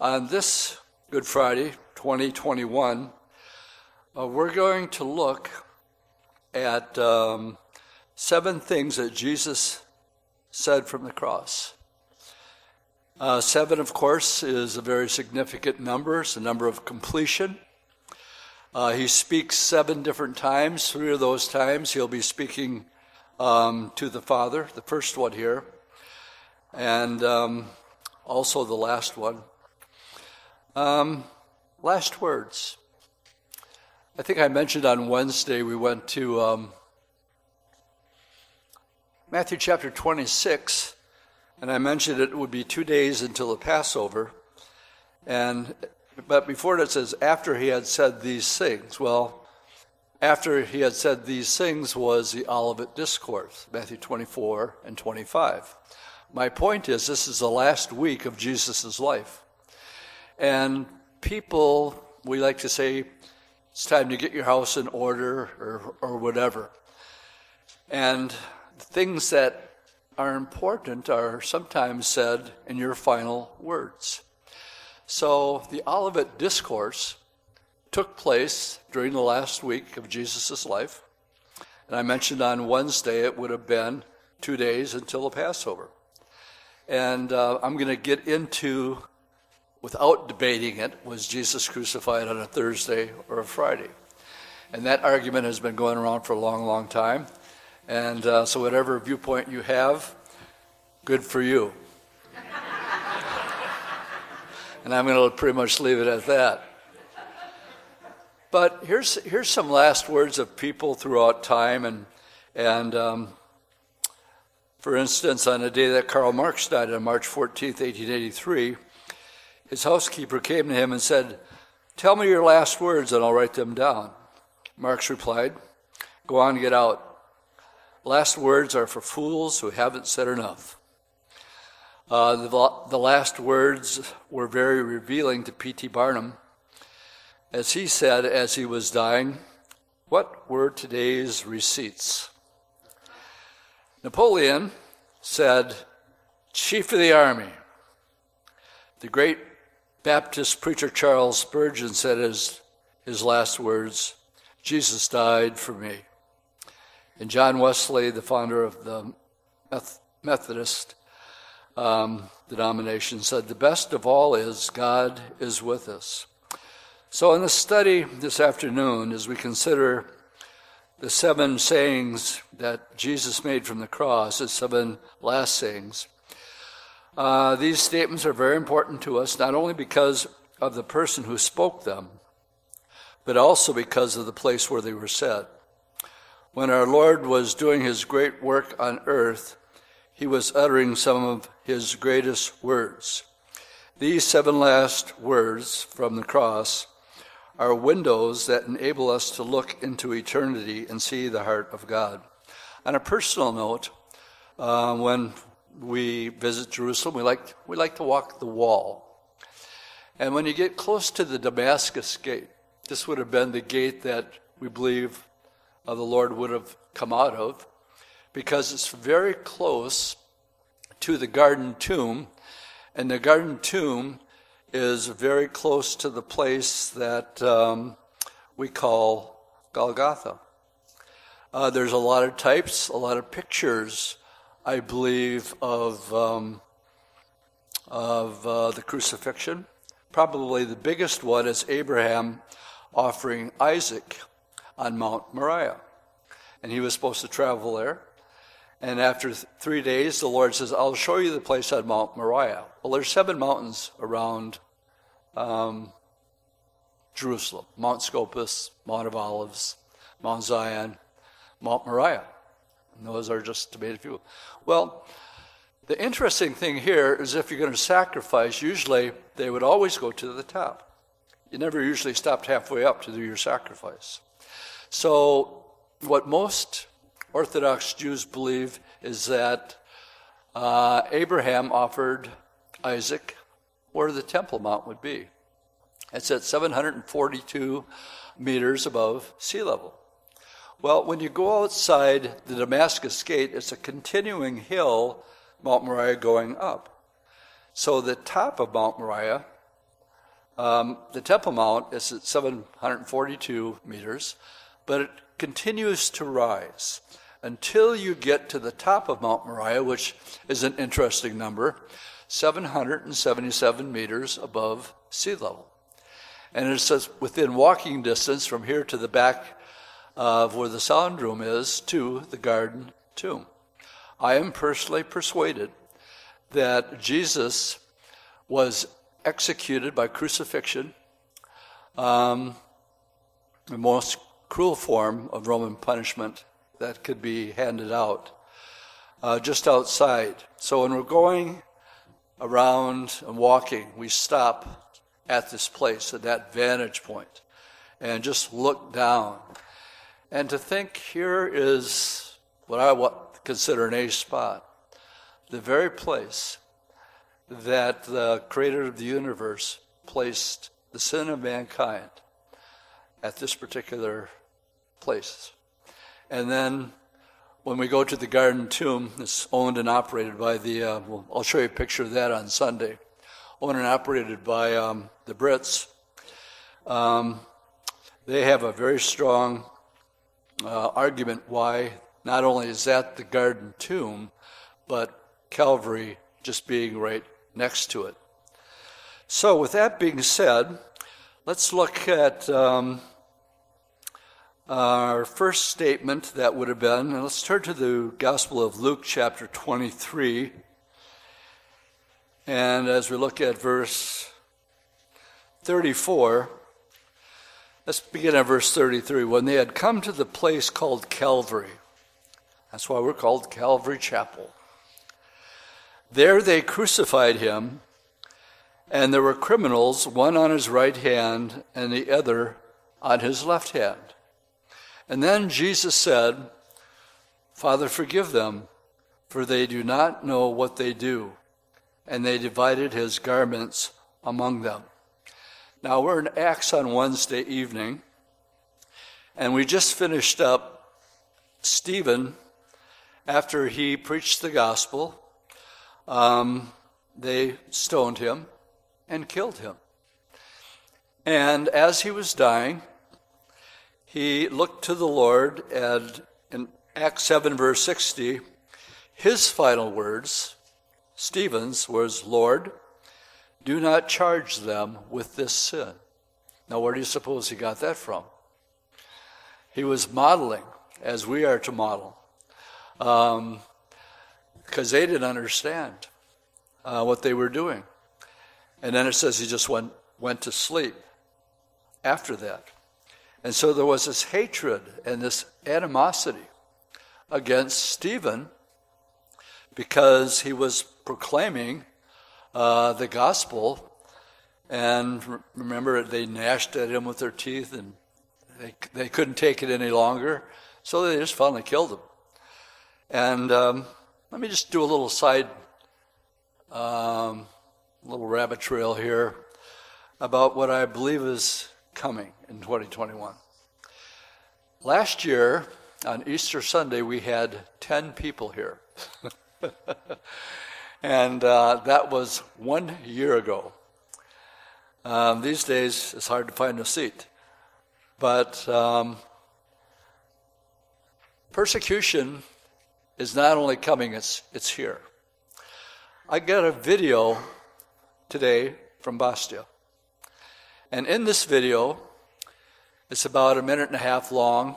On this Good Friday, 2021, uh, we're going to look at um, seven things that Jesus said from the cross. Uh, seven, of course, is a very significant number. It's a number of completion. Uh, he speaks seven different times. Three of those times he'll be speaking um, to the Father, the first one here, and um, also the last one. Um, last words. I think I mentioned on Wednesday we went to um, Matthew chapter 26, and I mentioned it would be two days until the Passover. And but before it says after he had said these things. Well, after he had said these things was the Olivet Discourse, Matthew 24 and 25. My point is, this is the last week of Jesus' life. And people, we like to say, it's time to get your house in order or, or whatever. And things that are important are sometimes said in your final words. So the Olivet Discourse took place during the last week of Jesus' life. And I mentioned on Wednesday it would have been two days until the Passover. And uh, I'm going to get into without debating it, was Jesus crucified on a Thursday or a Friday? And that argument has been going around for a long, long time. And uh, so, whatever viewpoint you have, good for you. and I'm going to pretty much leave it at that. But here's, here's some last words of people throughout time. And, and um, for instance, on the day that Karl Marx died on March 14th, 1883, his housekeeper came to him and said, Tell me your last words and I'll write them down. Marx replied, Go on, get out. Last words are for fools who haven't said enough. Uh, the, the last words were very revealing to P.T. Barnum. As he said as he was dying, What were today's receipts? Napoleon said, Chief of the Army. The great Baptist preacher Charles Spurgeon said his, his last words Jesus died for me. And John Wesley, the founder of the Methodist um, denomination, said, The best of all is God is with us. So, in the study this afternoon, as we consider the seven sayings that Jesus made from the cross, the seven last sayings, uh, these statements are very important to us, not only because of the person who spoke them, but also because of the place where they were said. When our Lord was doing his great work on earth, he was uttering some of his greatest words. These seven last words from the cross are windows that enable us to look into eternity and see the heart of God. On a personal note, uh, when we visit Jerusalem, we like, we like to walk the wall. And when you get close to the Damascus gate, this would have been the gate that we believe uh, the Lord would have come out of, because it's very close to the garden tomb, and the garden tomb is very close to the place that um, we call Golgotha. Uh, there's a lot of types, a lot of pictures I believe, of, um, of uh, the crucifixion. Probably the biggest one is Abraham offering Isaac on Mount Moriah. And he was supposed to travel there. And after th- three days, the Lord says, I'll show you the place on Mount Moriah. Well, there's seven mountains around um, Jerusalem Mount Scopus, Mount of Olives, Mount Zion, Mount Moriah. Those are just to name a few. Well, the interesting thing here is if you're going to sacrifice, usually they would always go to the top. You never usually stopped halfway up to do your sacrifice. So, what most Orthodox Jews believe is that uh, Abraham offered Isaac where the Temple Mount would be. It's at 742 meters above sea level. Well, when you go outside the Damascus Gate, it's a continuing hill, Mount Moriah, going up. So the top of Mount Moriah Um, the Temple Mount is at 742 meters, but it continues to rise until you get to the top of Mount Moriah, which is an interesting number 777 meters above sea level. And it says within walking distance from here to the back of where the sound room is to the garden tomb. I am personally persuaded that Jesus was executed by crucifixion, um, the most cruel form of Roman punishment that could be handed out, uh, just outside. So when we're going around and walking, we stop at this place, at that vantage point, and just look down. And to think here is what I consider an A spot, the very place that the creator of the universe placed the sin of mankind at this particular place. And then when we go to the garden tomb, it's owned and operated by the, uh, well, I'll show you a picture of that on Sunday, owned and operated by um, the Brits. Um, they have a very strong uh, argument why not only is that the garden tomb, but Calvary just being right next to it. So, with that being said, let's look at um, our first statement that would have been, and let's turn to the Gospel of Luke, chapter 23. And as we look at verse 34, let's begin at verse 33. When they had come to the place called Calvary, that's why we're called Calvary Chapel. There they crucified him, and there were criminals, one on his right hand and the other on his left hand. And then Jesus said, Father, forgive them, for they do not know what they do. And they divided his garments among them. Now we're in Acts on Wednesday evening, and we just finished up Stephen after he preached the gospel um, they stoned him and killed him. And as he was dying, he looked to the Lord, and in Acts 7, verse 60, his final words, Stephen's, was, Lord, do not charge them with this sin. Now, where do you suppose he got that from? He was modeling, as we are to model. Um, because they didn't understand uh, what they were doing. And then it says he just went, went to sleep after that. And so there was this hatred and this animosity against Stephen because he was proclaiming uh, the gospel. And remember, they gnashed at him with their teeth and they, they couldn't take it any longer. So they just finally killed him. And um, let me just do a little side, um, little rabbit trail here about what I believe is coming in 2021. Last year, on Easter Sunday, we had 10 people here. and uh, that was one year ago. Um, these days, it's hard to find a seat. But um, persecution is not only coming, it's, it's here. I got a video today from Bastia. And in this video, it's about a minute and a half long.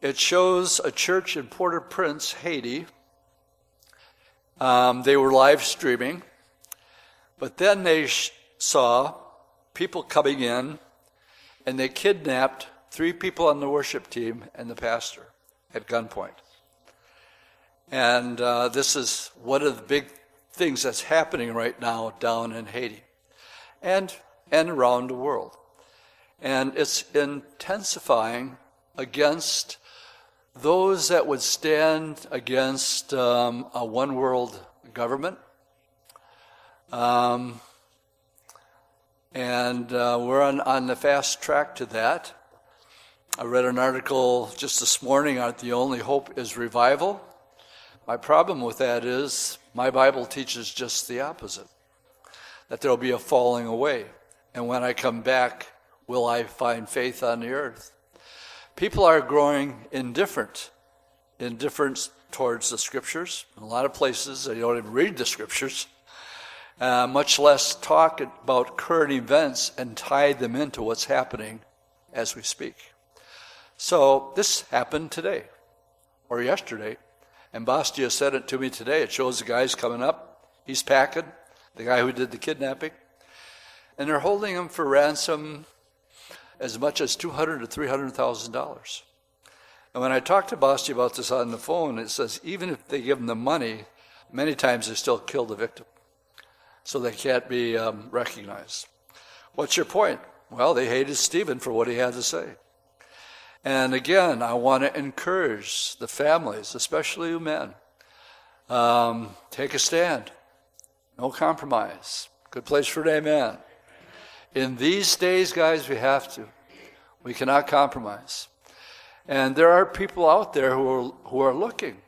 It shows a church in Port au Prince, Haiti. Um, they were live streaming, but then they sh- saw people coming in and they kidnapped three people on the worship team and the pastor at gunpoint. And uh, this is one of the big things that's happening right now down in Haiti and, and around the world. And it's intensifying against those that would stand against um, a one world government. Um, and uh, we're on, on the fast track to that. I read an article just this morning on The Only Hope is Revival. My problem with that is my Bible teaches just the opposite that there will be a falling away And when I come back, will I find faith on the earth? People are growing indifferent, indifferent towards the scriptures. In a lot of places, they don't even read the scriptures, uh, much less talk about current events and tie them into what's happening as we speak. So this happened today or yesterday. And Bastia said it to me today. It shows the guy's coming up. He's packing, the guy who did the kidnapping. And they're holding him for ransom as much as $200 to $300,000. And when I talked to Bastia about this on the phone, it says even if they give them the money, many times they still kill the victim. So they can't be um, recognized. What's your point? Well, they hated Stephen for what he had to say. And again, I want to encourage the families, especially you men, um, take a stand. No compromise. Good place for an amen. In these days, guys, we have to. We cannot compromise. And there are people out there who are, who are looking.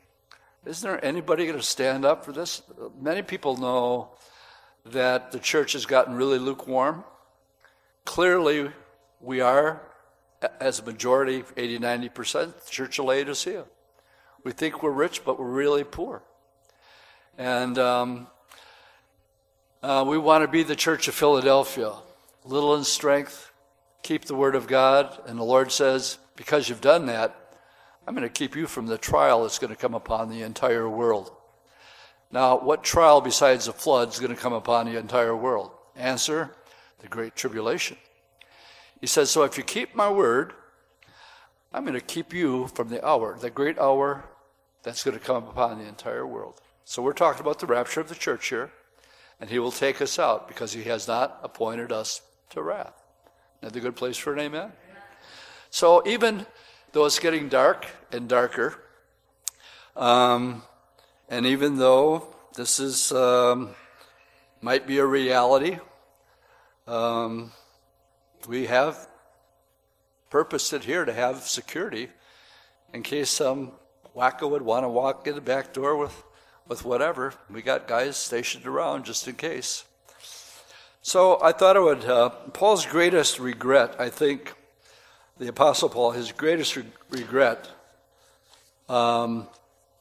Isn't there anybody going to stand up for this? Many people know that the church has gotten really lukewarm. Clearly, we are as a majority, 80, 90%, Church of Laodicea. We think we're rich, but we're really poor. And um, uh, we want to be the Church of Philadelphia, little in strength, keep the Word of God. And the Lord says, because you've done that, I'm going to keep you from the trial that's going to come upon the entire world. Now, what trial besides the flood is going to come upon the entire world? Answer the Great Tribulation. He says, So if you keep my word, I'm going to keep you from the hour, the great hour that's going to come upon the entire world. So we're talking about the rapture of the church here, and he will take us out because he has not appointed us to wrath. Isn't that a good place for an amen? So even though it's getting dark and darker, um, and even though this is um, might be a reality, um, we have purposed it here to have security in case some wacko would want to walk in the back door with, with whatever. We got guys stationed around just in case. So I thought I would, uh, Paul's greatest regret, I think, the Apostle Paul, his greatest re- regret um,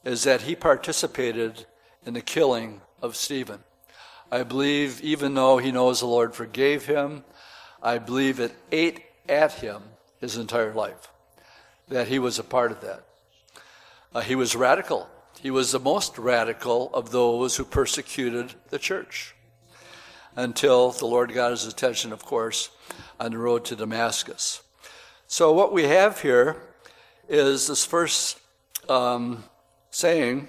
is that he participated in the killing of Stephen. I believe, even though he knows the Lord forgave him, I believe it ate at him his entire life, that he was a part of that. Uh, he was radical. He was the most radical of those who persecuted the church until the Lord got his attention, of course, on the road to Damascus. So, what we have here is this first um, saying,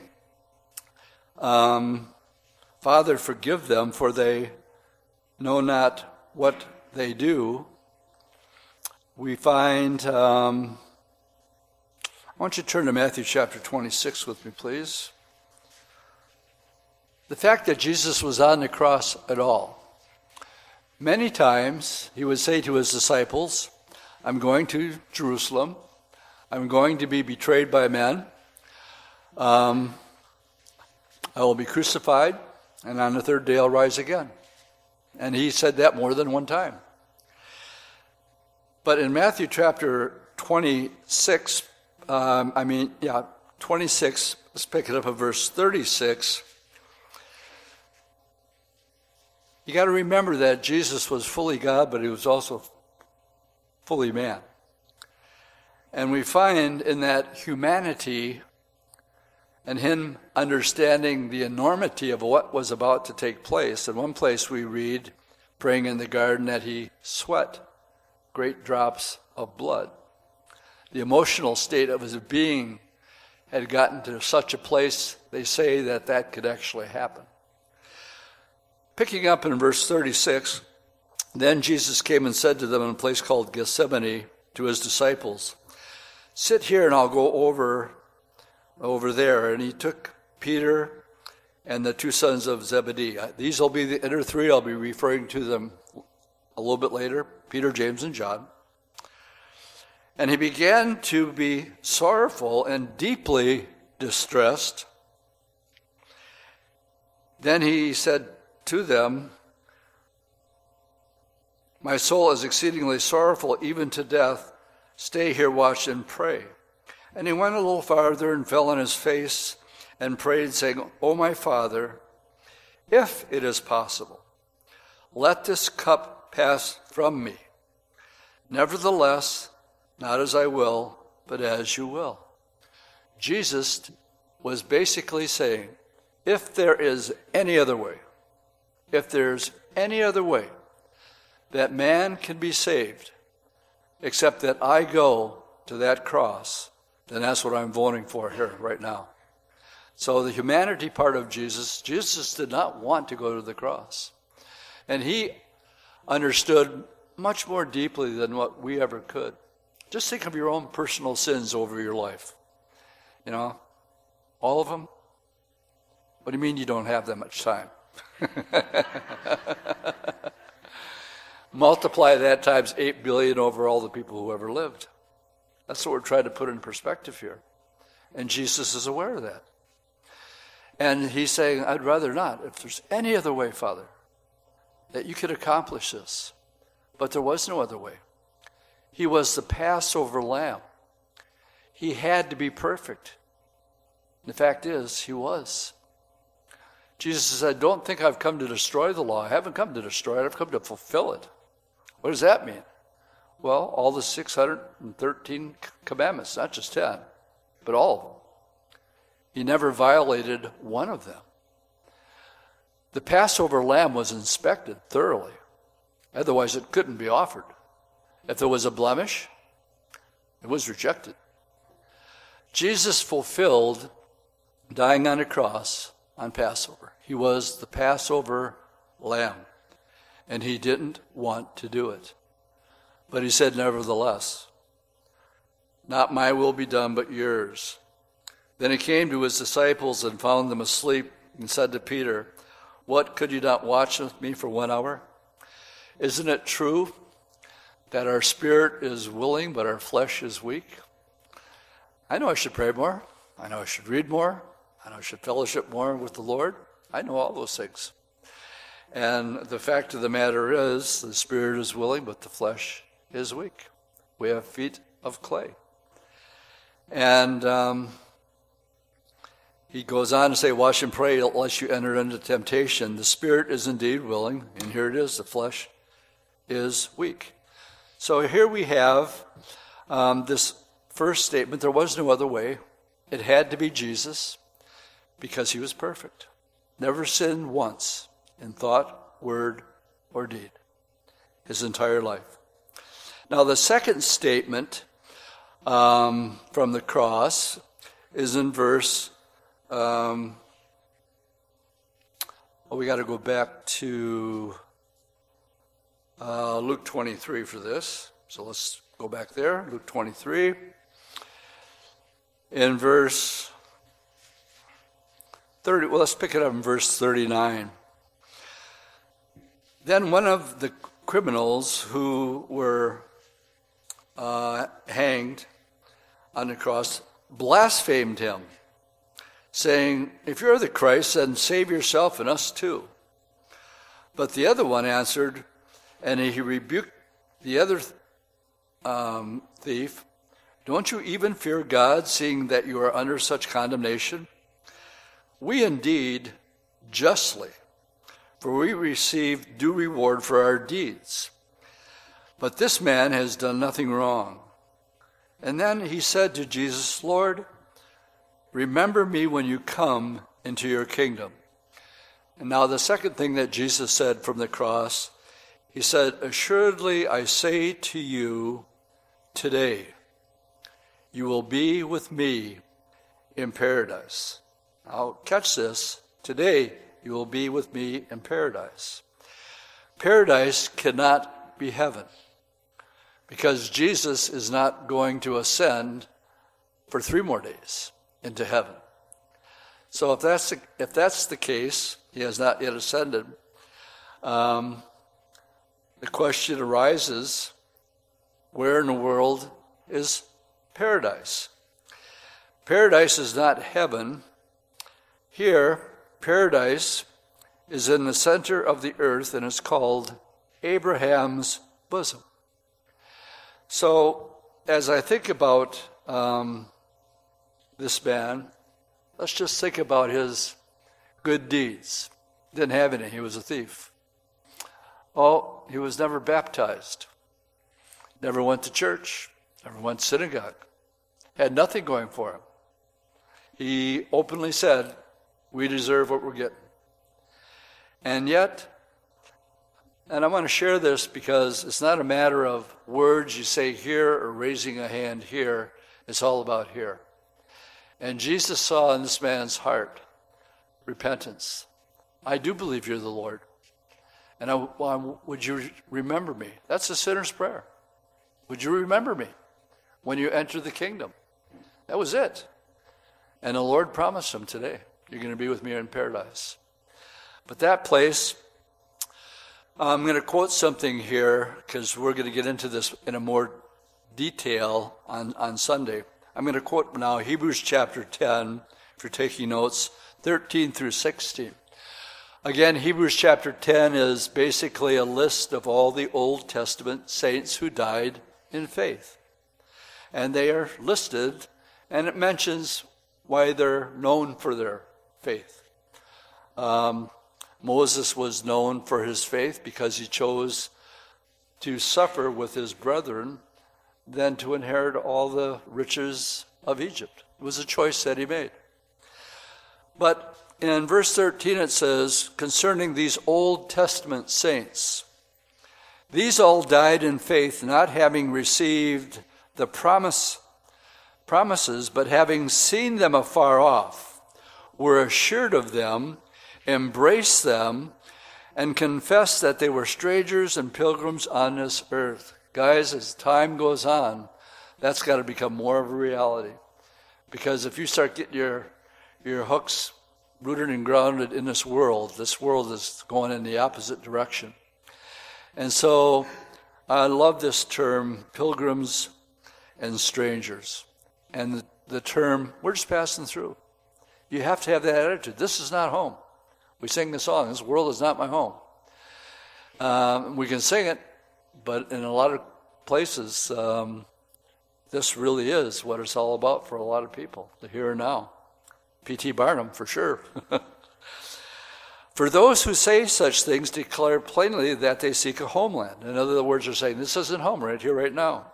um, Father, forgive them, for they know not what they do, we find. Um, I want you to turn to Matthew chapter 26 with me, please. The fact that Jesus was on the cross at all. Many times he would say to his disciples, I'm going to Jerusalem. I'm going to be betrayed by men. Um, I will be crucified, and on the third day I'll rise again. And he said that more than one time. But in Matthew chapter 26, um, I mean, yeah, 26, let's pick it up at verse 36. You got to remember that Jesus was fully God, but he was also fully man. And we find in that humanity and him understanding the enormity of what was about to take place. In one place we read, praying in the garden, that he sweat great drops of blood. The emotional state of his being had gotten to such a place, they say that that could actually happen. Picking up in verse 36, then Jesus came and said to them in a place called Gethsemane to his disciples, Sit here and I'll go over over there. And he took Peter and the two sons of Zebedee. Uh, these will be the inner three. I'll be referring to them a little bit later Peter, James, and John. And he began to be sorrowful and deeply distressed. Then he said to them, My soul is exceedingly sorrowful, even to death. Stay here, watch, and pray. And he went a little farther and fell on his face and prayed, saying, O my Father, if it is possible, let this cup pass from me. Nevertheless, not as I will, but as you will. Jesus was basically saying, if there is any other way, if there's any other way that man can be saved, except that I go to that cross, then that's what I'm voting for here right now. So the humanity part of Jesus, Jesus did not want to go to the cross. And he understood much more deeply than what we ever could. Just think of your own personal sins over your life. You know, all of them? What do you mean you don't have that much time? Multiply that times 8 billion over all the people who ever lived. That's what we're trying to put in perspective here. And Jesus is aware of that. And he's saying, I'd rather not. If there's any other way, Father, that you could accomplish this. But there was no other way. He was the Passover lamb. He had to be perfect. The fact is, he was. Jesus said, "I Don't think I've come to destroy the law. I haven't come to destroy it, I've come to fulfill it. What does that mean? Well, all the 613 commandments, not just 10, but all of them. He never violated one of them. The Passover lamb was inspected thoroughly, otherwise, it couldn't be offered. If there was a blemish, it was rejected. Jesus fulfilled dying on a cross on Passover. He was the Passover lamb, and he didn't want to do it. But he said, Nevertheless, not my will be done, but yours. Then he came to his disciples and found them asleep and said to Peter, What, could you not watch with me for one hour? Isn't it true that our spirit is willing, but our flesh is weak? I know I should pray more. I know I should read more. I I should fellowship more with the Lord. I know all those things. And the fact of the matter is, the spirit is willing, but the flesh is weak. We have feet of clay. And um, he goes on to say, Watch and pray lest you enter into temptation. The spirit is indeed willing, and here it is, the flesh is weak. So here we have um, this first statement there was no other way. It had to be Jesus because he was perfect. Never sinned once in thought, word, or deed his entire life. Now, the second statement um, from the cross is in verse. Um, well, we got to go back to uh, Luke 23 for this. So let's go back there. Luke 23. In verse 30, well, let's pick it up in verse 39. Then one of the criminals who were uh, hanged on the cross blasphemed him, saying, If you're the Christ, then save yourself and us too. But the other one answered, and he rebuked the other um, thief, Don't you even fear God, seeing that you are under such condemnation? We indeed justly, for we receive due reward for our deeds. But this man has done nothing wrong. And then he said to Jesus, Lord, remember me when you come into your kingdom. And now, the second thing that Jesus said from the cross, he said, Assuredly I say to you today, you will be with me in paradise. Now, catch this. Today, you will be with me in paradise. Paradise cannot be heaven because Jesus is not going to ascend for three more days into heaven. So, if that's the, if that's the case, he has not yet ascended. Um, the question arises where in the world is paradise? Paradise is not heaven, here, paradise is in the center of the earth and is called Abraham's bosom. So, as I think about um, this man, let's just think about his good deeds. Didn't have any, he was a thief. Oh, he was never baptized, never went to church, never went to synagogue, had nothing going for him. He openly said, We deserve what we're getting. And yet, and I want to share this because it's not a matter of words you say here or raising a hand here. It's all about here. And Jesus saw in this man's heart repentance. I do believe you're the Lord. And I, well, would you remember me? That's a sinner's prayer. Would you remember me when you enter the kingdom? That was it. And the Lord promised him today, you're going to be with me in paradise. But that place, I'm going to quote something here because we're going to get into this in a more detail on, on Sunday. I'm going to quote now Hebrews chapter 10, if you're taking notes, 13 through 16. Again, Hebrews chapter 10 is basically a list of all the Old Testament saints who died in faith. And they are listed, and it mentions why they're known for their faith. Um, Moses was known for his faith because he chose to suffer with his brethren than to inherit all the riches of Egypt. It was a choice that he made. But in verse 13 it says, concerning these Old Testament saints, these all died in faith, not having received the promise, promises, but having seen them afar off, were assured of them embraced them, and confessed that they were strangers and pilgrims on this earth. Guys, as time goes on, that's got to become more of a reality. Because if you start getting your, your hooks rooted and grounded in this world, this world is going in the opposite direction. And so I love this term, pilgrims and strangers. And the, the term, we're just passing through. You have to have that attitude. This is not home. We sing the song, This world is not my home. Um, we can sing it, but in a lot of places, um, this really is what it's all about for a lot of people, the here and now. P.T. Barnum, for sure. for those who say such things, declare plainly that they seek a homeland. In other words, they're saying, This isn't home right here, right now.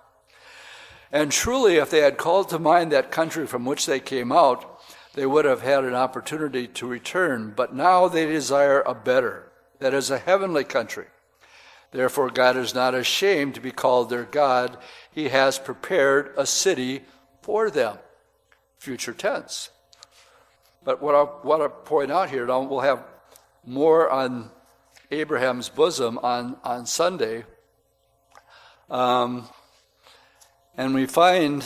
And truly, if they had called to mind that country from which they came out, they would have had an opportunity to return, but now they desire a better, that is, a heavenly country. Therefore, God is not ashamed to be called their God. He has prepared a city for them. Future tense. But what I want to point out here, we'll have more on Abraham's bosom on, on Sunday. Um, and we find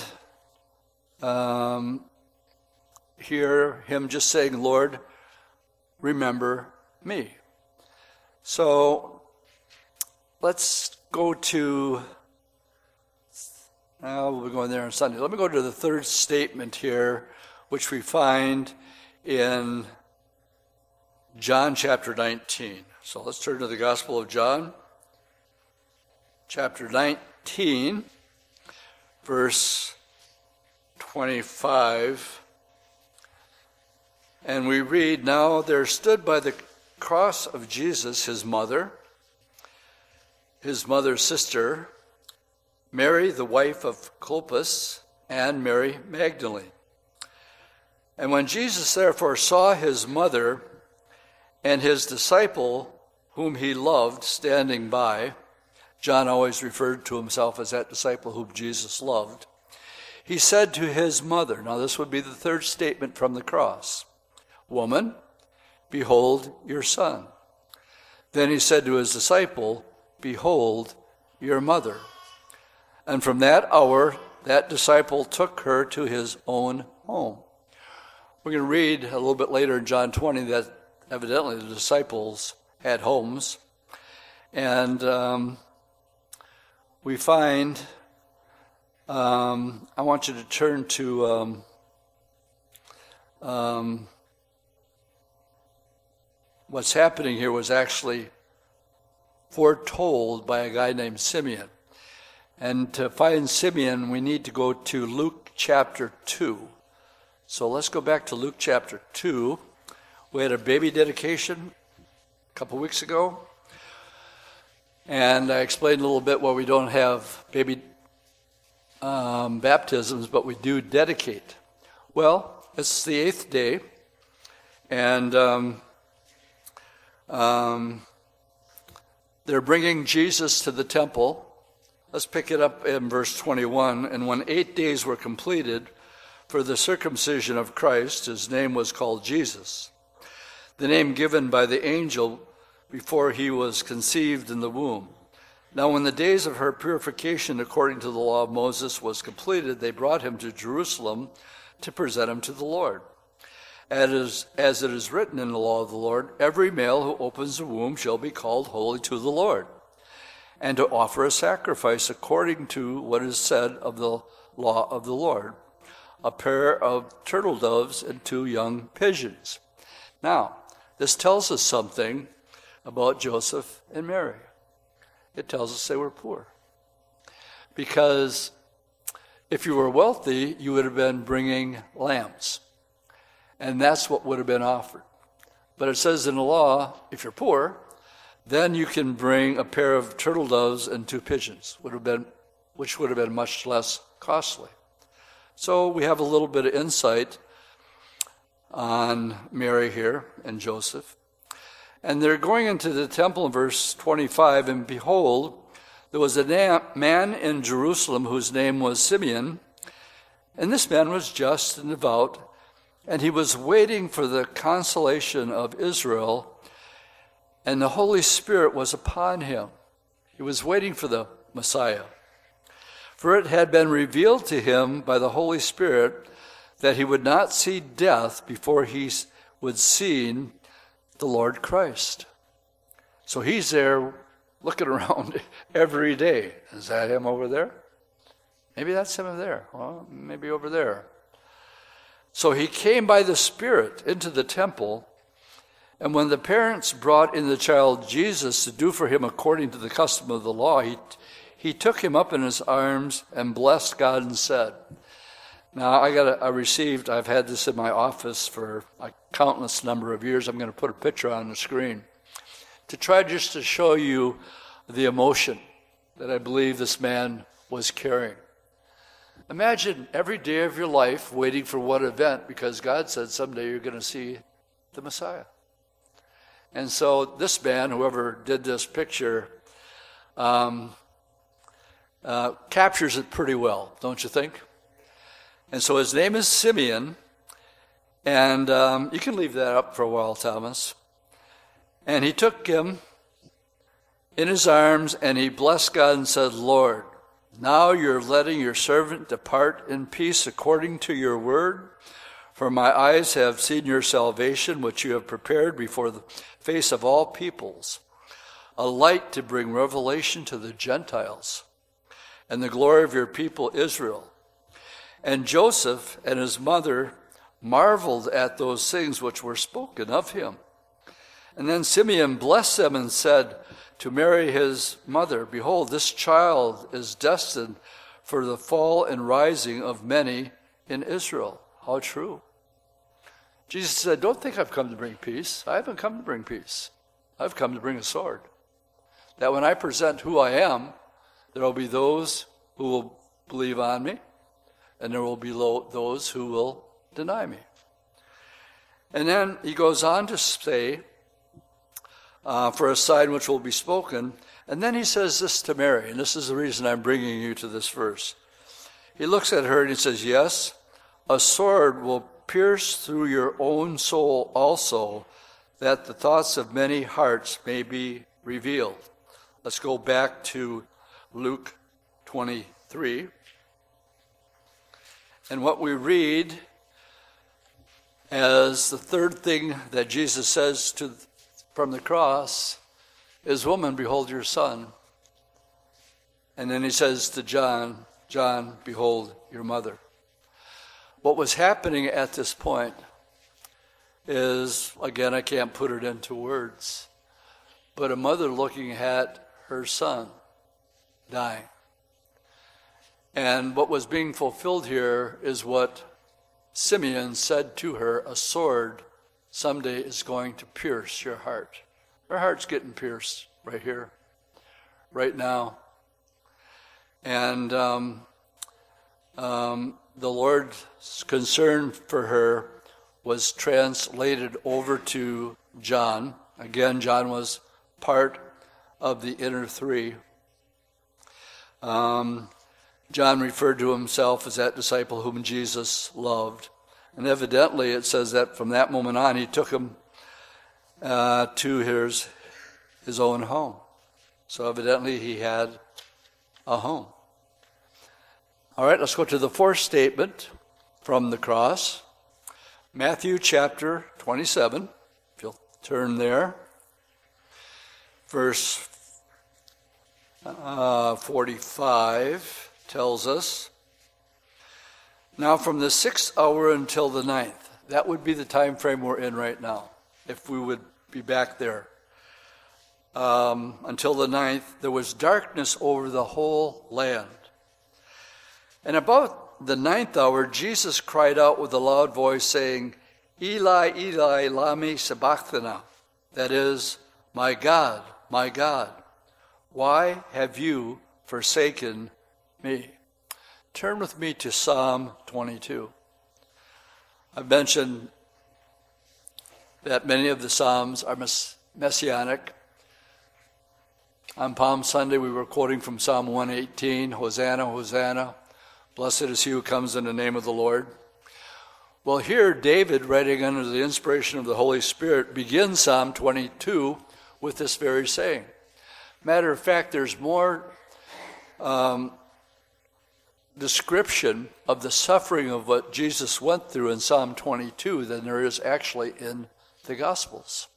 um, hear him just saying, Lord, remember me. So let's go to, oh, we'll be going there on Sunday. Let me go to the third statement here, which we find in John chapter 19. So let's turn to the Gospel of John, chapter 19, verse 25. And we read, Now there stood by the cross of Jesus his mother, his mother's sister, Mary, the wife of Clopas, and Mary Magdalene. And when Jesus therefore saw his mother and his disciple, whom he loved, standing by, John always referred to himself as that disciple whom Jesus loved, he said to his mother, now this would be the third statement from the cross. Woman, behold your son. Then he said to his disciple, Behold your mother. And from that hour, that disciple took her to his own home. We're going to read a little bit later in John 20 that evidently the disciples had homes. And um, we find, um, I want you to turn to um, um what's happening here was actually foretold by a guy named Simeon. And to find Simeon, we need to go to Luke chapter 2. So let's go back to Luke chapter 2. We had a baby dedication a couple weeks ago. And I explained a little bit why we don't have baby um, baptisms, but we do dedicate. Well, it's the eighth day, and um, um, they're bringing Jesus to the temple. Let's pick it up in verse 21. And when eight days were completed for the circumcision of Christ, his name was called Jesus, the name given by the angel before he was conceived in the womb. Now, when the days of her purification according to the law of Moses was completed, they brought him to Jerusalem to present him to the Lord. As, as it is written in the law of the Lord, every male who opens the womb shall be called holy to the Lord, and to offer a sacrifice according to what is said of the law of the Lord a pair of turtle doves and two young pigeons. Now, this tells us something about Joseph and Mary. It tells us they were poor. Because if you were wealthy, you would have been bringing lambs. And that's what would have been offered. But it says in the law, if you're poor, then you can bring a pair of turtle doves and two pigeons, would have been, which would have been much less costly. So we have a little bit of insight on Mary here and Joseph. And they're going into the temple in verse 25, and behold, there was a man in Jerusalem whose name was Simeon, and this man was just and devout, and he was waiting for the consolation of Israel, and the Holy Spirit was upon him. He was waiting for the Messiah. For it had been revealed to him by the Holy Spirit that he would not see death before he would see the Lord Christ. So he's there looking around every day. Is that him over there? Maybe that's him over there. Well, maybe over there. So he came by the Spirit into the temple, and when the parents brought in the child Jesus to do for him according to the custom of the law, he, he took him up in his arms and blessed God and said, now I got a, I received I've had this in my office for a countless number of years. I'm going to put a picture on the screen to try just to show you the emotion that I believe this man was carrying. Imagine every day of your life waiting for one event because God said someday you're going to see the Messiah. And so this man, whoever did this picture, um, uh, captures it pretty well, don't you think? And so his name is Simeon. And um, you can leave that up for a while, Thomas. And he took him in his arms and he blessed God and said, Lord, now you're letting your servant depart in peace according to your word. For my eyes have seen your salvation, which you have prepared before the face of all peoples, a light to bring revelation to the Gentiles, and the glory of your people Israel. And Joseph and his mother marveled at those things which were spoken of him. And then Simeon blessed them and said to Mary his mother, Behold, this child is destined for the fall and rising of many in Israel. How true. Jesus said, Don't think I've come to bring peace. I haven't come to bring peace. I've come to bring a sword. That when I present who I am, there will be those who will believe on me, and there will be those who will deny me. And then he goes on to say, uh, for a sign which will be spoken. And then he says this to Mary, and this is the reason I'm bringing you to this verse. He looks at her and he says, Yes, a sword will pierce through your own soul also, that the thoughts of many hearts may be revealed. Let's go back to Luke 23. And what we read as the third thing that Jesus says to, from the cross is, Woman, behold your son. And then he says to John, John, behold your mother. What was happening at this point is, again, I can't put it into words, but a mother looking at her son dying. And what was being fulfilled here is what Simeon said to her a sword someday is going to pierce your heart. Her heart's getting pierced right here, right now. And um, um, the Lord's concern for her was translated over to John. Again, John was part of the inner three. Um, John referred to himself as that disciple whom Jesus loved. And evidently, it says that from that moment on, he took him uh, to his, his own home. So evidently, he had a home. All right, let's go to the fourth statement from the cross. Matthew chapter 27, if you'll turn there. Verse uh, 45 tells us. Now, from the sixth hour until the ninth, that would be the time frame we're in right now, if we would be back there. Um, until the ninth, there was darkness over the whole land. And about the ninth hour, Jesus cried out with a loud voice, saying, Eli, Eli, lama sabachthani. That is, My God, my God, why have you forsaken me. Turn with me to Psalm 22. I've mentioned that many of the Psalms are mess- messianic. On Palm Sunday, we were quoting from Psalm 118 Hosanna, Hosanna. Blessed is he who comes in the name of the Lord. Well, here, David, writing under the inspiration of the Holy Spirit, begins Psalm 22 with this very saying. Matter of fact, there's more um, description of the suffering of what Jesus went through in Psalm 22 than there is actually in the Gospels.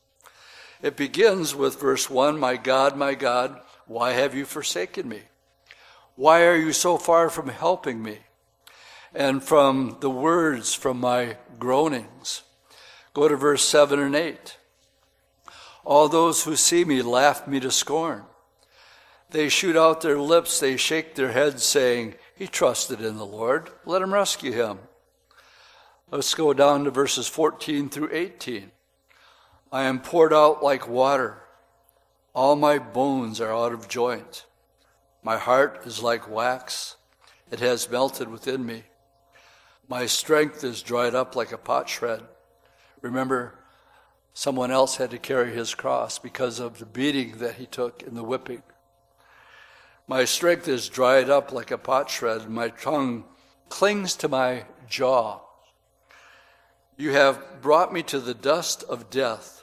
It begins with verse 1 My God, my God, why have you forsaken me? Why are you so far from helping me? And from the words from my groanings. Go to verse 7 and 8. All those who see me laugh me to scorn. They shoot out their lips, they shake their heads, saying, he trusted in the Lord. Let him rescue him. Let's go down to verses 14 through 18. I am poured out like water. All my bones are out of joint. My heart is like wax. It has melted within me. My strength is dried up like a potsherd. Remember, someone else had to carry his cross because of the beating that he took in the whipping. My strength is dried up like a potsherd, my tongue clings to my jaw. You have brought me to the dust of death.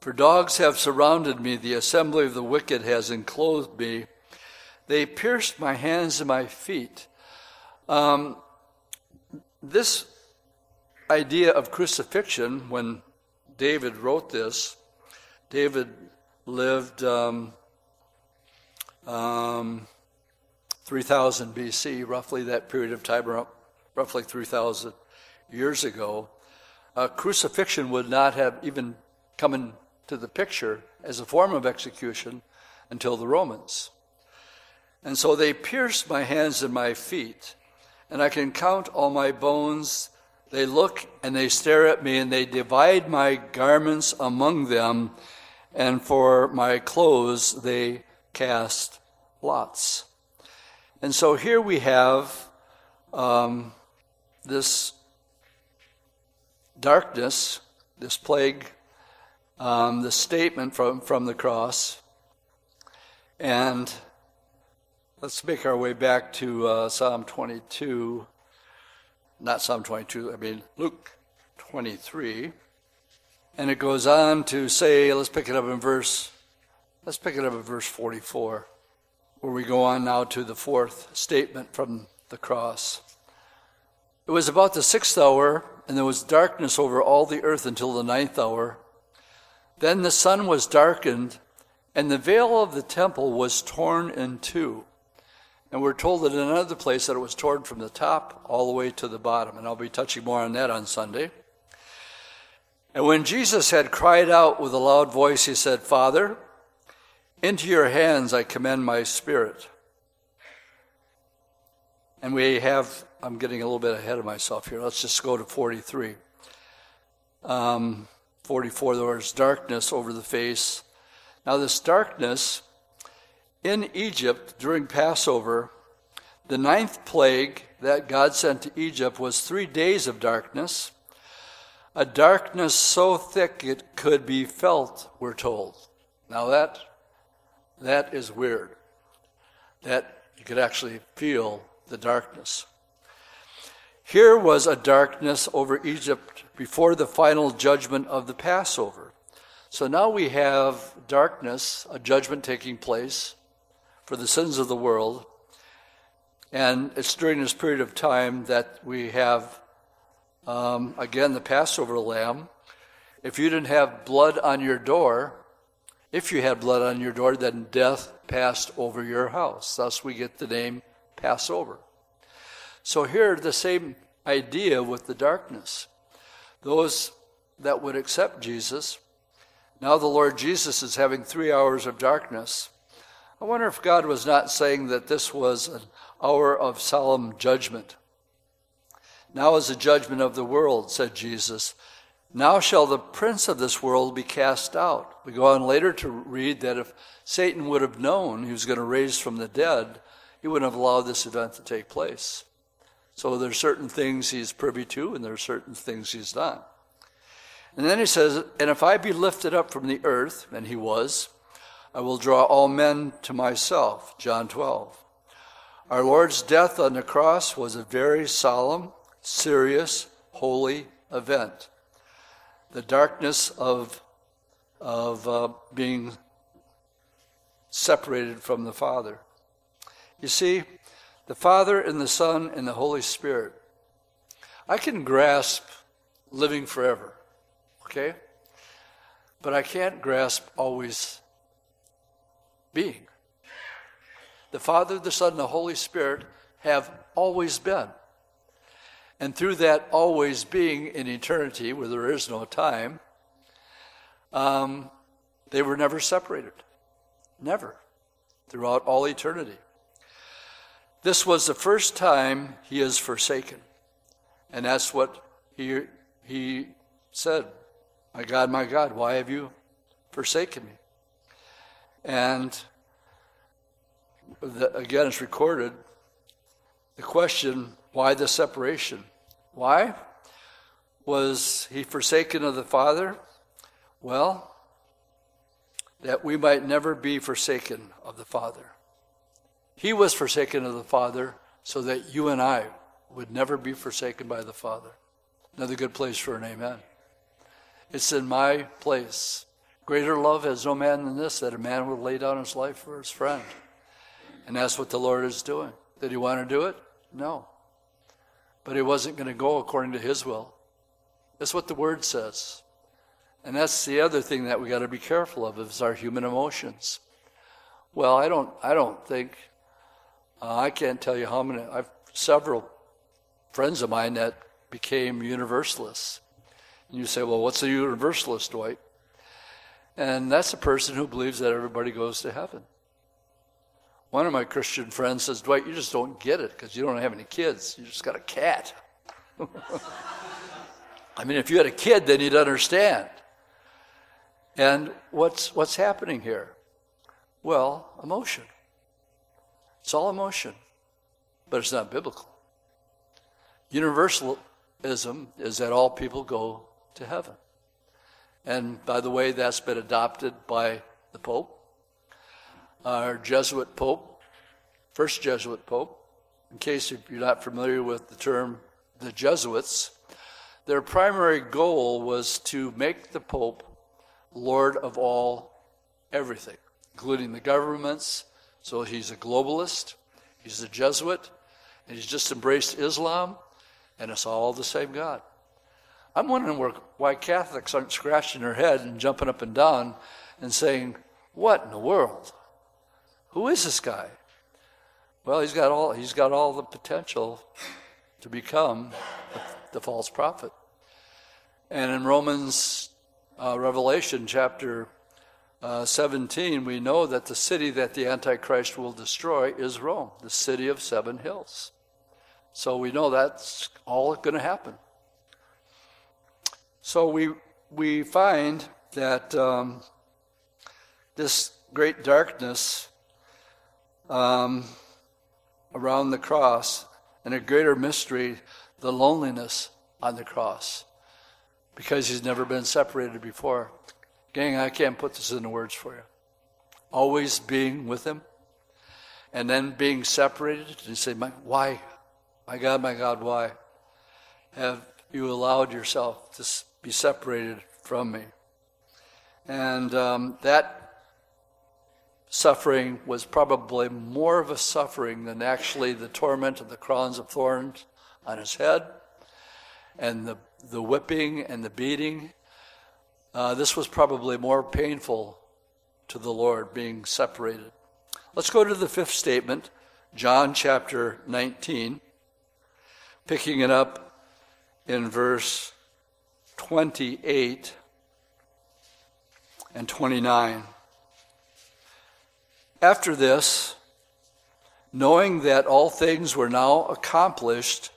For dogs have surrounded me, the assembly of the wicked has enclosed me. They pierced my hands and my feet. Um, this idea of crucifixion, when David wrote this, David lived um, um, 3000 BC, roughly that period of time, roughly 3,000 years ago, uh, crucifixion would not have even come into the picture as a form of execution until the Romans. And so they pierced my hands and my feet, and I can count all my bones. They look and they stare at me, and they divide my garments among them, and for my clothes they cast lots. And so here we have um, this darkness, this plague, um, the statement from, from the cross. And let's make our way back to uh, Psalm 22. Not Psalm 22, I mean Luke 23. And it goes on to say, let's pick it up in verse Let's pick it up at verse 44, where we go on now to the fourth statement from the cross. It was about the sixth hour, and there was darkness over all the earth until the ninth hour. Then the sun was darkened, and the veil of the temple was torn in two. And we're told that in another place that it was torn from the top all the way to the bottom. And I'll be touching more on that on Sunday. And when Jesus had cried out with a loud voice, he said, Father, Into your hands I commend my spirit. And we have, I'm getting a little bit ahead of myself here. Let's just go to 43. Um, 44, there was darkness over the face. Now, this darkness in Egypt during Passover, the ninth plague that God sent to Egypt was three days of darkness. A darkness so thick it could be felt, we're told. Now that that is weird. That you could actually feel the darkness. Here was a darkness over Egypt before the final judgment of the Passover. So now we have darkness, a judgment taking place for the sins of the world. And it's during this period of time that we have, um, again, the Passover lamb. If you didn't have blood on your door, if you had blood on your door, then death passed over your house. Thus, we get the name Passover. So, here, the same idea with the darkness. Those that would accept Jesus, now the Lord Jesus is having three hours of darkness. I wonder if God was not saying that this was an hour of solemn judgment. Now is the judgment of the world, said Jesus. Now shall the prince of this world be cast out. We go on later to read that if Satan would have known he was going to raise from the dead, he wouldn't have allowed this event to take place. So there are certain things he's privy to, and there are certain things he's not. And then he says, And if I be lifted up from the earth, and he was, I will draw all men to myself. John 12. Our Lord's death on the cross was a very solemn, serious, holy event the darkness of, of uh, being separated from the Father. You see, the Father and the Son and the Holy Spirit, I can grasp living forever, okay? But I can't grasp always being. The Father, the Son, and the Holy Spirit have always been. And through that always being in eternity, where there is no time, um, they were never separated. Never. Throughout all eternity. This was the first time he is forsaken. And that's what he, he said My God, my God, why have you forsaken me? And the, again, it's recorded the question why the separation? Why? Was he forsaken of the Father? Well, that we might never be forsaken of the Father. He was forsaken of the Father so that you and I would never be forsaken by the Father. Another good place for an amen. It's in my place. Greater love has no man than this, that a man would lay down his life for his friend. And that's what the Lord is doing. Did he want to do it? No but it wasn't going to go according to his will. That's what the word says. And that's the other thing that we got to be careful of is our human emotions. Well, I don't I don't think uh, I can't tell you how many I've several friends of mine that became universalists. And you say, "Well, what's a universalist, Dwight?" And that's a person who believes that everybody goes to heaven. One of my Christian friends says, Dwight, you just don't get it because you don't have any kids. You just got a cat. I mean, if you had a kid, then you'd understand. And what's, what's happening here? Well, emotion. It's all emotion, but it's not biblical. Universalism is that all people go to heaven. And by the way, that's been adopted by the Pope our Jesuit Pope, first Jesuit Pope. In case you're not familiar with the term the Jesuits, their primary goal was to make the Pope Lord of all everything, including the governments. So he's a globalist, he's a Jesuit, and he's just embraced Islam, and it's all the same God. I'm wondering why Catholics aren't scratching their head and jumping up and down and saying, What in the world? Who is this guy? Well, he's got all he's got all the potential to become the false prophet. And in Romans, uh, Revelation chapter uh, 17, we know that the city that the Antichrist will destroy is Rome, the city of seven hills. So we know that's all going to happen. So we, we find that um, this great darkness um, around the cross and a greater mystery, the loneliness on the cross, because he's never been separated before. Gang, I can't put this into words for you. Always being with him and then being separated. And say, my, why? My God, my God, why have you allowed yourself to be separated from me? And um, that suffering was probably more of a suffering than actually the torment of the crowns of thorns on his head and the, the whipping and the beating uh, this was probably more painful to the Lord being separated. Let's go to the fifth statement, John chapter 19, picking it up in verse 28 and 29. After this, knowing that all things were now accomplished,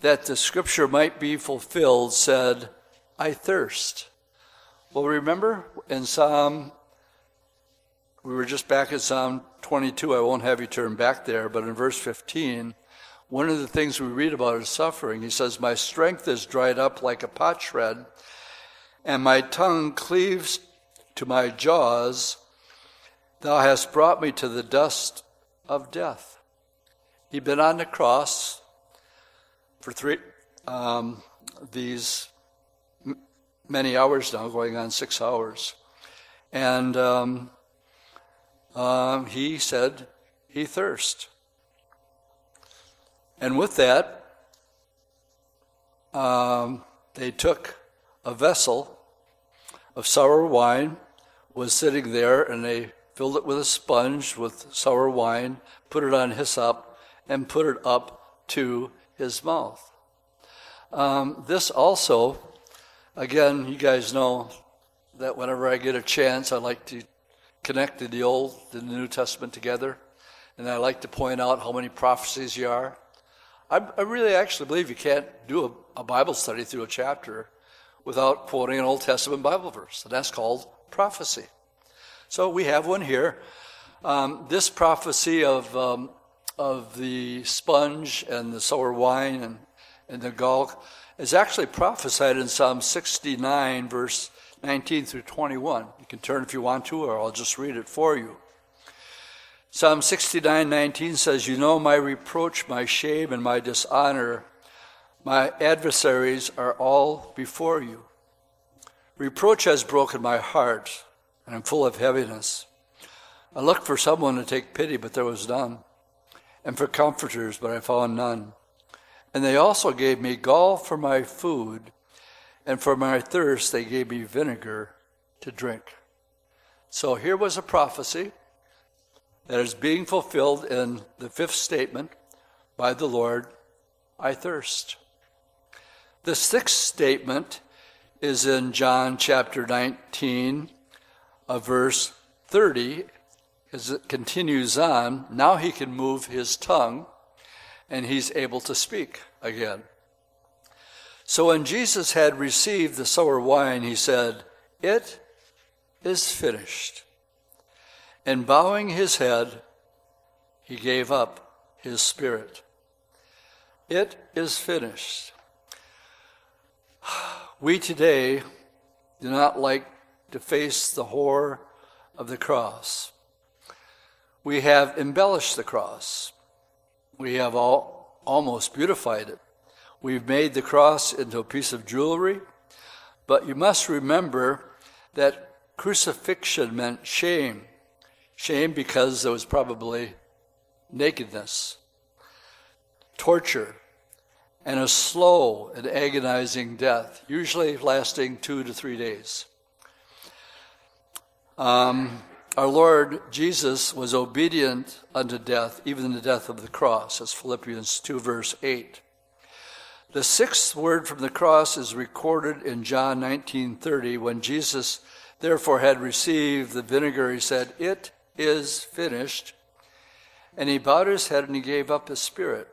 that the scripture might be fulfilled, said, I thirst. Well, remember in Psalm, we were just back at Psalm 22. I won't have you turn back there, but in verse 15, one of the things we read about is suffering. He says, My strength is dried up like a potsherd, and my tongue cleaves to my jaws. Thou hast brought me to the dust of death. He'd been on the cross for three, um, these many hours now, going on six hours. And um, um, he said he thirst. And with that, um, they took a vessel of sour wine, was sitting there, and they filled it with a sponge with sour wine, put it on hyssop, and put it up to his mouth. Um, this also Again, you guys know that whenever I get a chance, I like to connect the Old and the New Testament together. And I like to point out how many prophecies you are. I, I really actually believe you can't do a, a Bible study through a chapter without quoting an Old Testament Bible verse, and that's called prophecy. So we have one here. Um, this prophecy of um, of the sponge and the sour wine and, and the gall is actually prophesied in Psalm 69, verse 19 through 21. You can turn if you want to, or I'll just read it for you. Psalm 69, 19 says, You know my reproach, my shame, and my dishonor. My adversaries are all before you. Reproach has broken my heart, and I'm full of heaviness. I looked for someone to take pity, but there was none, and for comforters, but I found none. And they also gave me gall for my food, and for my thirst they gave me vinegar to drink. So here was a prophecy that is being fulfilled in the fifth statement by the Lord I thirst. The sixth statement is in John chapter 19, uh, verse 30. As it continues on, now he can move his tongue and he's able to speak again. So when Jesus had received the sour wine, he said, It is finished. And bowing his head, he gave up his spirit. It is finished. We today do not like to face the horror of the cross. We have embellished the cross. We have all, almost beautified it. We've made the cross into a piece of jewelry, but you must remember that crucifixion meant shame. Shame because there was probably nakedness, torture, and a slow and agonizing death, usually lasting two to three days. Um, our Lord Jesus was obedient unto death, even the death of the cross, as Philippians 2, verse 8. The sixth word from the cross is recorded in John 19:30 when Jesus therefore had received the vinegar, he said, It is finished. And he bowed his head and he gave up his spirit.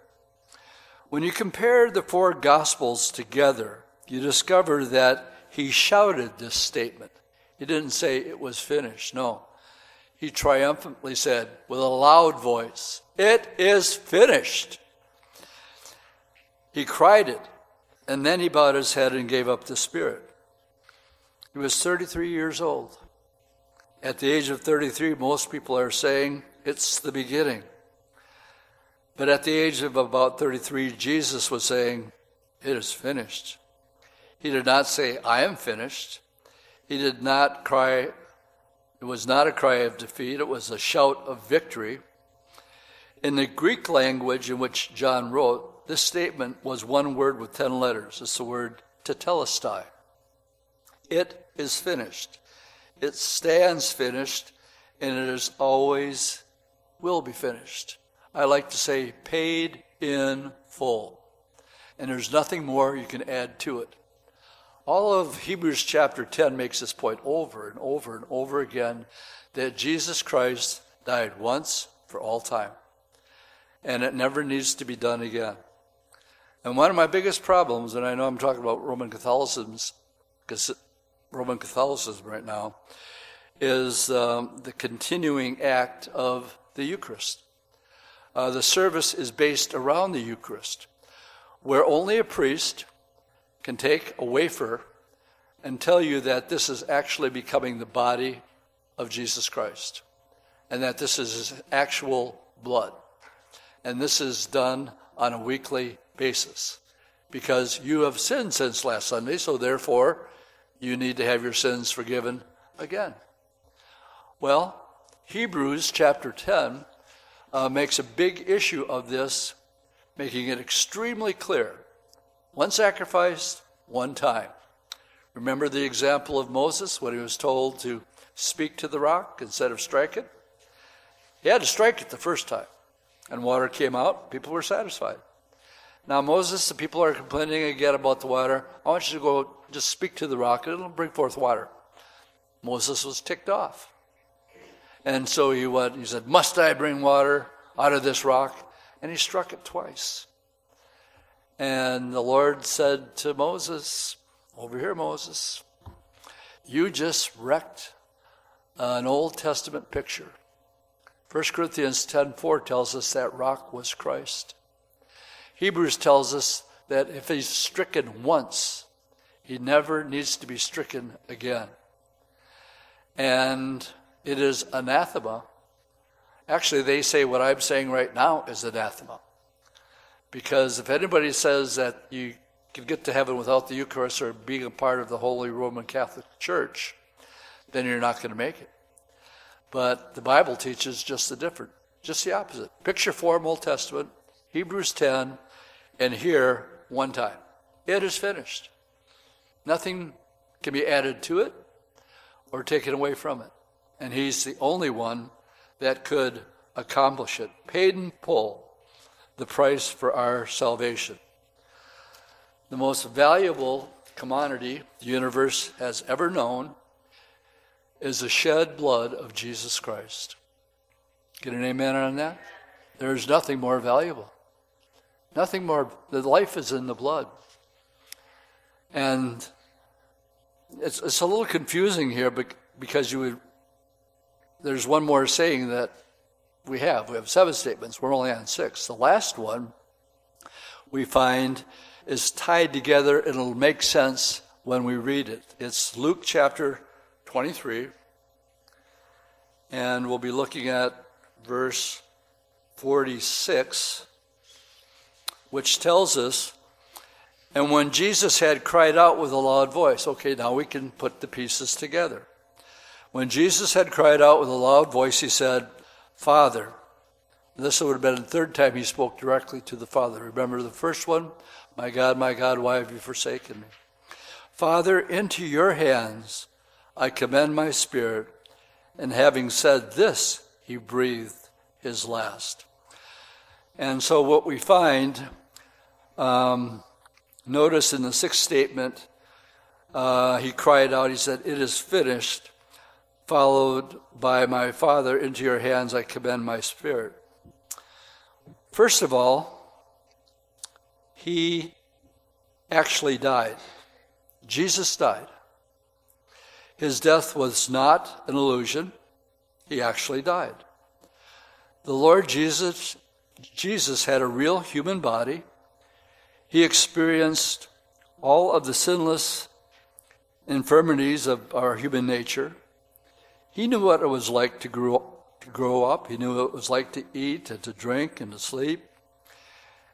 When you compare the four Gospels together, you discover that he shouted this statement. He didn't say it was finished. No. He triumphantly said with a loud voice, It is finished. He cried it, and then he bowed his head and gave up the spirit. He was 33 years old. At the age of 33, most people are saying it's the beginning. But at the age of about 33, Jesus was saying, It is finished. He did not say, I am finished. He did not cry, it was not a cry of defeat, it was a shout of victory. In the Greek language in which John wrote, this statement was one word with 10 letters. It's the word tetelestai. It is finished. It stands finished, and it is always will be finished. I like to say paid in full. And there's nothing more you can add to it. All of Hebrews chapter 10 makes this point over and over and over again that Jesus Christ died once for all time. And it never needs to be done again. And one of my biggest problems, and I know I'm talking about Roman Catholicism, Roman Catholicism right now, is um, the continuing act of the Eucharist. Uh, the service is based around the Eucharist, where only a priest can take a wafer and tell you that this is actually becoming the body of Jesus Christ and that this is his actual blood. And this is done on a weekly basis because you have sinned since last Sunday, so therefore you need to have your sins forgiven again. Well, Hebrews chapter 10 uh, makes a big issue of this, making it extremely clear one sacrifice, one time. Remember the example of Moses when he was told to speak to the rock instead of strike it? He had to strike it the first time, and water came out. People were satisfied. Now, Moses, the people are complaining again about the water. I want you to go just speak to the rock, and it'll bring forth water. Moses was ticked off. And so he went, he said, Must I bring water out of this rock? And he struck it twice. And the Lord said to Moses, Over here, Moses, you just wrecked an Old Testament picture. 1 Corinthians 10:4 tells us that rock was Christ. Hebrews tells us that if he's stricken once, he never needs to be stricken again. And it is anathema. Actually, they say what I'm saying right now is anathema. Because if anybody says that you can get to heaven without the Eucharist or being a part of the Holy Roman Catholic Church, then you're not going to make it. But the Bible teaches just the different, just the opposite. Picture form Old Testament, Hebrews 10, and here one time. It is finished. Nothing can be added to it or taken away from it. And He's the only one that could accomplish it. Paid in full the price for our salvation. The most valuable commodity the universe has ever known is the shed blood of Jesus Christ. Get an amen on that? There is nothing more valuable. Nothing more. The life is in the blood. And it's, it's a little confusing here because you would, there's one more saying that we have. We have seven statements. We're only on six. The last one we find is tied together and it'll make sense when we read it. It's Luke chapter 23, and we'll be looking at verse 46, which tells us, and when Jesus had cried out with a loud voice, okay, now we can put the pieces together. When Jesus had cried out with a loud voice, he said, Father. This would have been the third time he spoke directly to the Father. Remember the first one? My God, my God, why have you forsaken me? Father, into your hands I commend my spirit. And having said this, he breathed his last. And so, what we find, um, notice in the sixth statement, uh, he cried out, he said, It is finished. Followed by my Father, into your hands I commend my spirit. First of all, he actually died. Jesus died. His death was not an illusion. He actually died. The Lord Jesus, Jesus had a real human body. He experienced all of the sinless infirmities of our human nature. He knew what it was like to grow, to grow up. He knew what it was like to eat and to drink and to sleep.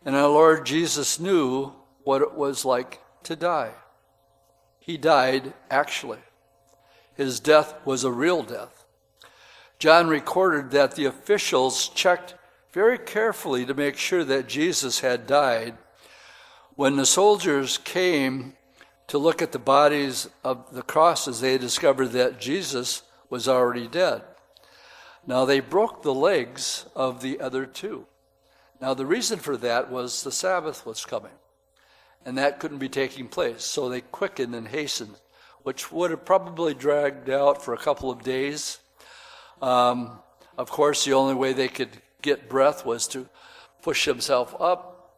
And our Lord Jesus knew what it was like to die. He died actually. His death was a real death. John recorded that the officials checked very carefully to make sure that Jesus had died. When the soldiers came to look at the bodies of the crosses, they discovered that Jesus was already dead. Now they broke the legs of the other two. Now the reason for that was the Sabbath was coming, and that couldn't be taking place. So they quickened and hastened, which would have probably dragged out for a couple of days. Um, of course, the only way they could get breath was to push themselves up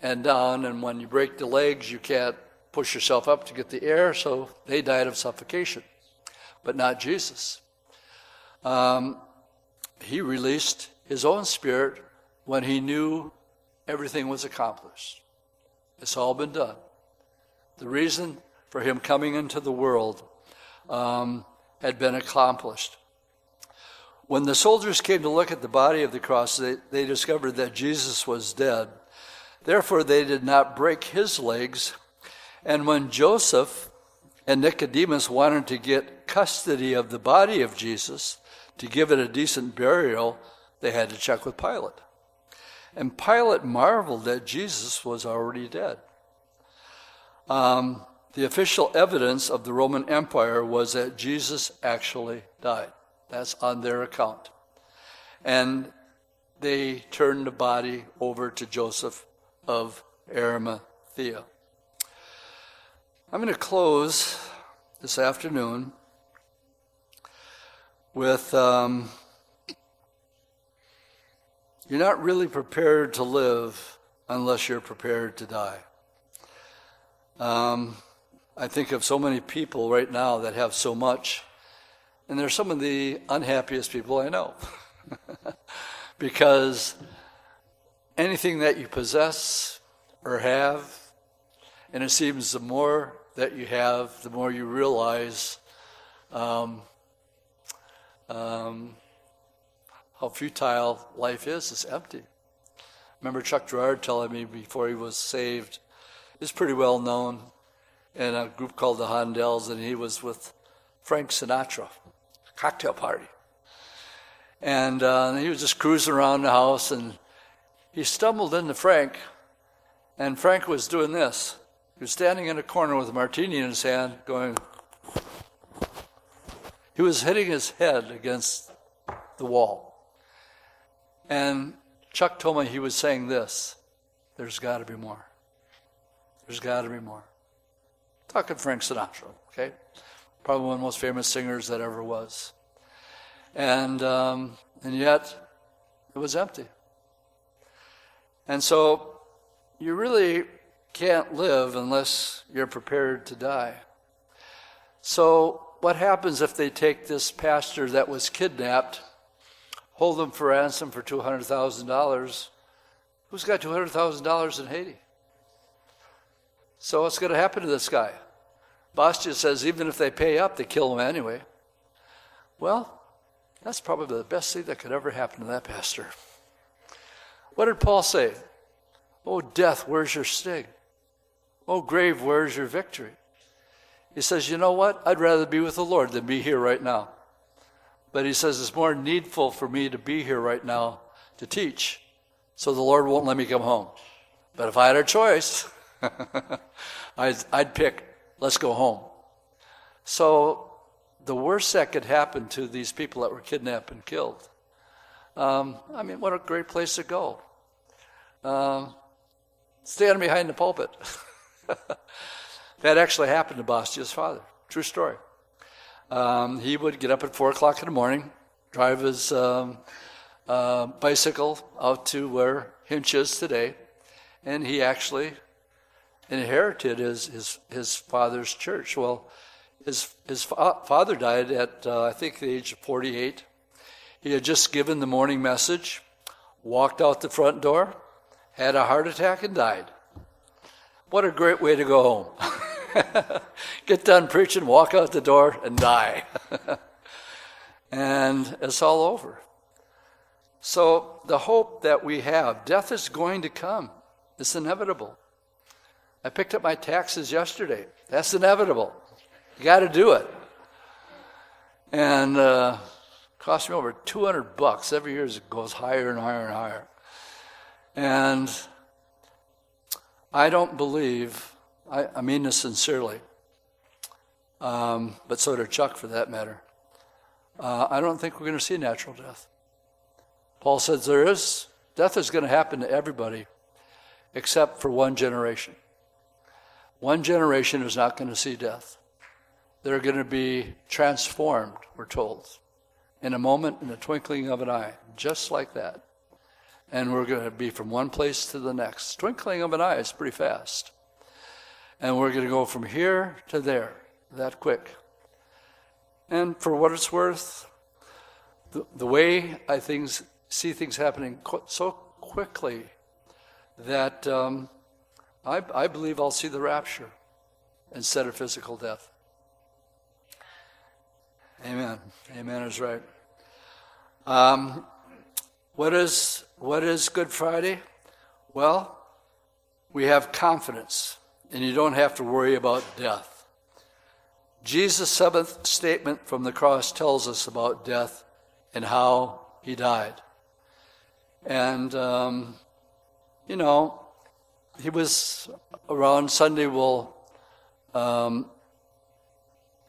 and down, and when you break the legs, you can't push yourself up to get the air, so they died of suffocation, but not Jesus. Um, he released his own spirit when he knew everything was accomplished. It's all been done. The reason for him coming into the world um, had been accomplished. When the soldiers came to look at the body of the cross, they, they discovered that Jesus was dead. Therefore, they did not break his legs. And when Joseph and Nicodemus wanted to get custody of the body of Jesus to give it a decent burial, they had to check with Pilate. And Pilate marveled that Jesus was already dead. Um, the official evidence of the Roman Empire was that Jesus actually died. That's on their account. And they turned the body over to Joseph of Arimathea. I'm going to close this afternoon with um, you're not really prepared to live unless you're prepared to die. Um, I think of so many people right now that have so much, and they're some of the unhappiest people I know. because anything that you possess or have, and it seems the more that you have, the more you realize um, um, how futile life is. It's empty. Remember Chuck Girard telling me before he was saved, he's pretty well known in a group called the Hondells, and he was with Frank Sinatra, cocktail party. And uh, he was just cruising around the house, and he stumbled into Frank, and Frank was doing this. He was standing in a corner with a martini in his hand, going. He was hitting his head against the wall. And Chuck told me he was saying this there's got to be more. There's got to be more. Talking Frank Sinatra, okay? Probably one of the most famous singers that ever was. And, um, and yet, it was empty. And so, you really can't live unless you're prepared to die. So, what happens if they take this pastor that was kidnapped, hold him for ransom for $200,000? Who's got $200,000 in Haiti? So, what's going to happen to this guy? Bastiat says even if they pay up, they kill him anyway. Well, that's probably the best thing that could ever happen to that pastor. What did Paul say? Oh, death, where's your sting? Oh, grave, where's your victory? He says, You know what? I'd rather be with the Lord than be here right now. But he says, It's more needful for me to be here right now to teach, so the Lord won't let me come home. But if I had a choice, I'd, I'd pick, let's go home. So the worst that could happen to these people that were kidnapped and killed. Um, I mean, what a great place to go. Um, stand behind the pulpit. that actually happened to Bastia's father. True story. Um, he would get up at 4 o'clock in the morning, drive his um, uh, bicycle out to where Hinche is today, and he actually inherited his, his, his father's church. Well, his, his fa- father died at, uh, I think, the age of 48. He had just given the morning message, walked out the front door, had a heart attack, and died. What a great way to go home. Get done preaching, walk out the door, and die. and it's all over. So, the hope that we have, death is going to come. It's inevitable. I picked up my taxes yesterday. That's inevitable. You got to do it. And uh, cost me over 200 bucks every year it goes higher and higher and higher. And I don't believe, I, I mean this sincerely, um, but so did Chuck for that matter. Uh, I don't think we're going to see natural death. Paul says there is, death is going to happen to everybody except for one generation. One generation is not going to see death. They're going to be transformed, we're told, in a moment, in the twinkling of an eye, just like that. And we're going to be from one place to the next. Twinkling of an eye is pretty fast. And we're going to go from here to there, that quick. And for what it's worth, the, the way I things, see things happening so quickly that um, I, I believe I'll see the rapture instead of physical death. Amen. Amen is right. Um, what is what is Good Friday? Well, we have confidence, and you don't have to worry about death. Jesus' seventh statement from the cross tells us about death and how he died. And, um, you know, he was around Sunday, we'll um,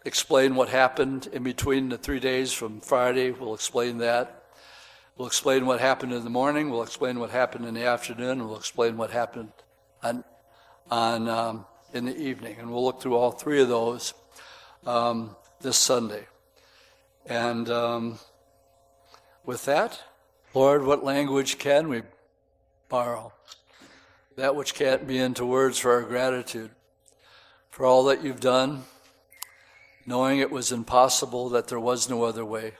explain what happened in between the three days from Friday. We'll explain that. We'll explain what happened in the morning. We'll explain what happened in the afternoon. We'll explain what happened on, on um, in the evening. And we'll look through all three of those um, this Sunday. And um, with that, Lord, what language can we borrow? that which can't be into words for our gratitude for all that you've done, knowing it was impossible, that there was no other way.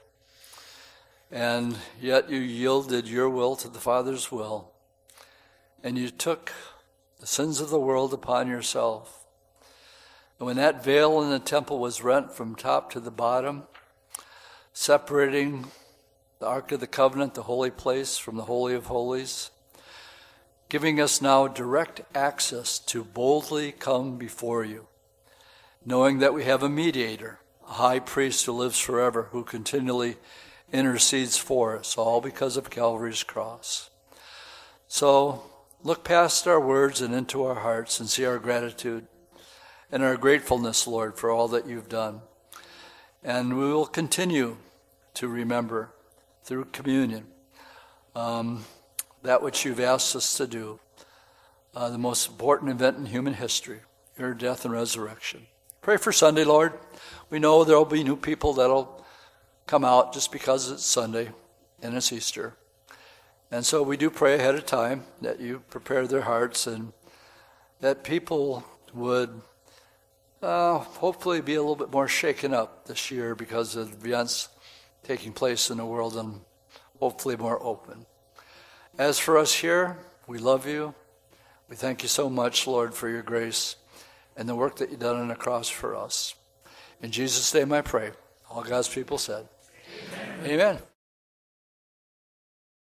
And yet you yielded your will to the Father's will, and you took the sins of the world upon yourself. And when that veil in the temple was rent from top to the bottom, separating the Ark of the Covenant, the holy place, from the Holy of Holies, giving us now direct access to boldly come before you, knowing that we have a mediator, a high priest who lives forever, who continually intercedes for us, all because of Calvary's cross. So look past our words and into our hearts and see our gratitude and our gratefulness, Lord, for all that you've done. And we will continue to remember through communion. Um, that which you've asked us to do, uh, the most important event in human history, your death and resurrection. Pray for Sunday, Lord. We know there will be new people that'll come out just because it's Sunday and it's Easter. And so we do pray ahead of time that you prepare their hearts and that people would uh, hopefully be a little bit more shaken up this year because of events taking place in the world and hopefully more open. As for us here, we love you. We thank you so much, Lord, for your grace and the work that you've done on the cross for us. In Jesus' name I pray. All God's people said, Amen. Amen.